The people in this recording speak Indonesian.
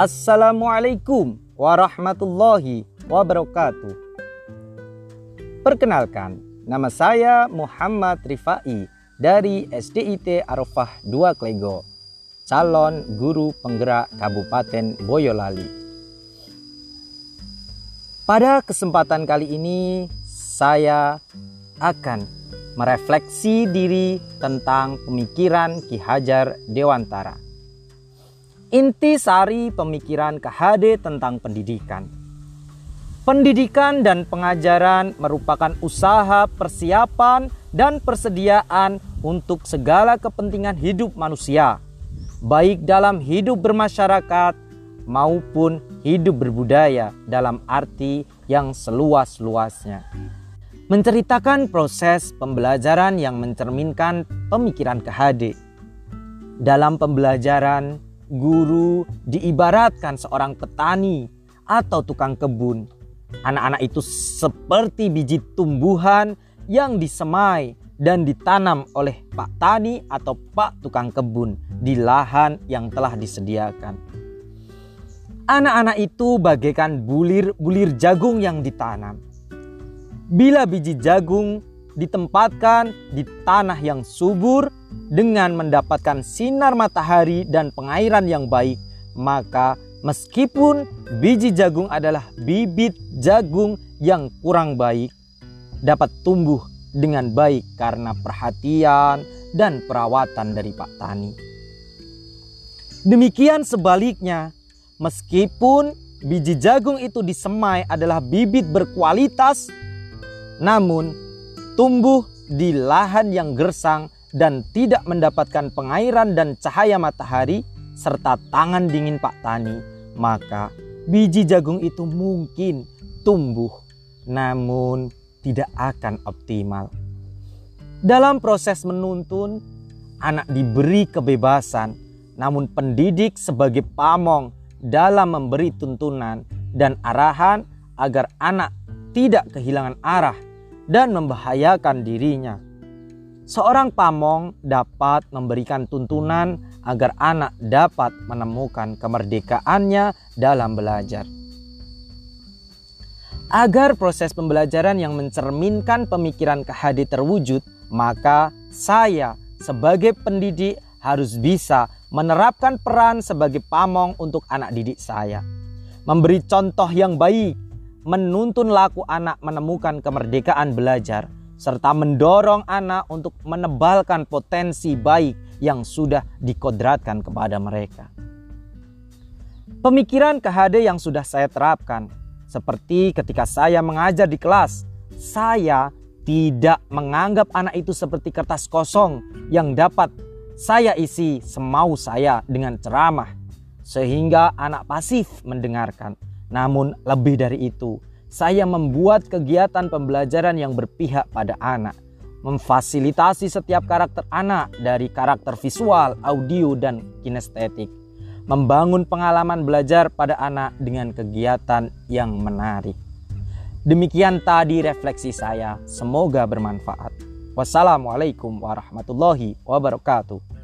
Assalamualaikum warahmatullahi wabarakatuh. Perkenalkan, nama saya Muhammad Rifai dari SDIT Arafah 2 Klego, calon guru penggerak Kabupaten Boyolali. Pada kesempatan kali ini, saya akan merefleksi diri tentang pemikiran Ki Hajar Dewantara. Inti sari pemikiran KHD tentang pendidikan – Pendidikan dan pengajaran merupakan usaha persiapan dan persediaan untuk segala kepentingan hidup manusia, baik dalam hidup bermasyarakat maupun hidup berbudaya dalam arti yang seluas-luasnya. Menceritakan proses pembelajaran yang mencerminkan pemikiran KHD. Dalam pembelajaran, guru diibaratkan seorang petani atau tukang kebun Anak-anak itu seperti biji tumbuhan yang disemai dan ditanam oleh Pak Tani atau Pak Tukang Kebun di lahan yang telah disediakan. Anak-anak itu bagaikan bulir-bulir jagung yang ditanam. Bila biji jagung ditempatkan di tanah yang subur dengan mendapatkan sinar matahari dan pengairan yang baik, maka Meskipun biji jagung adalah bibit jagung yang kurang baik, dapat tumbuh dengan baik karena perhatian dan perawatan dari Pak Tani. Demikian sebaliknya, meskipun biji jagung itu disemai adalah bibit berkualitas, namun tumbuh di lahan yang gersang dan tidak mendapatkan pengairan dan cahaya matahari, serta tangan dingin Pak Tani, maka biji jagung itu mungkin tumbuh namun tidak akan optimal. Dalam proses menuntun, anak diberi kebebasan, namun pendidik sebagai pamong dalam memberi tuntunan dan arahan agar anak tidak kehilangan arah dan membahayakan dirinya Seorang pamong dapat memberikan tuntunan agar anak dapat menemukan kemerdekaannya dalam belajar. Agar proses pembelajaran yang mencerminkan pemikiran KHD terwujud, maka saya sebagai pendidik harus bisa menerapkan peran sebagai pamong untuk anak didik saya. Memberi contoh yang baik, menuntun laku anak menemukan kemerdekaan belajar, serta mendorong anak untuk menebalkan potensi baik yang sudah dikodratkan kepada mereka. Pemikiran KHD yang sudah saya terapkan, seperti ketika saya mengajar di kelas, saya tidak menganggap anak itu seperti kertas kosong yang dapat saya isi semau saya dengan ceramah, sehingga anak pasif mendengarkan. Namun, lebih dari itu, saya membuat kegiatan pembelajaran yang berpihak pada anak, memfasilitasi setiap karakter anak dari karakter visual, audio, dan kinestetik, membangun pengalaman belajar pada anak dengan kegiatan yang menarik. Demikian tadi refleksi saya, semoga bermanfaat. Wassalamualaikum warahmatullahi wabarakatuh.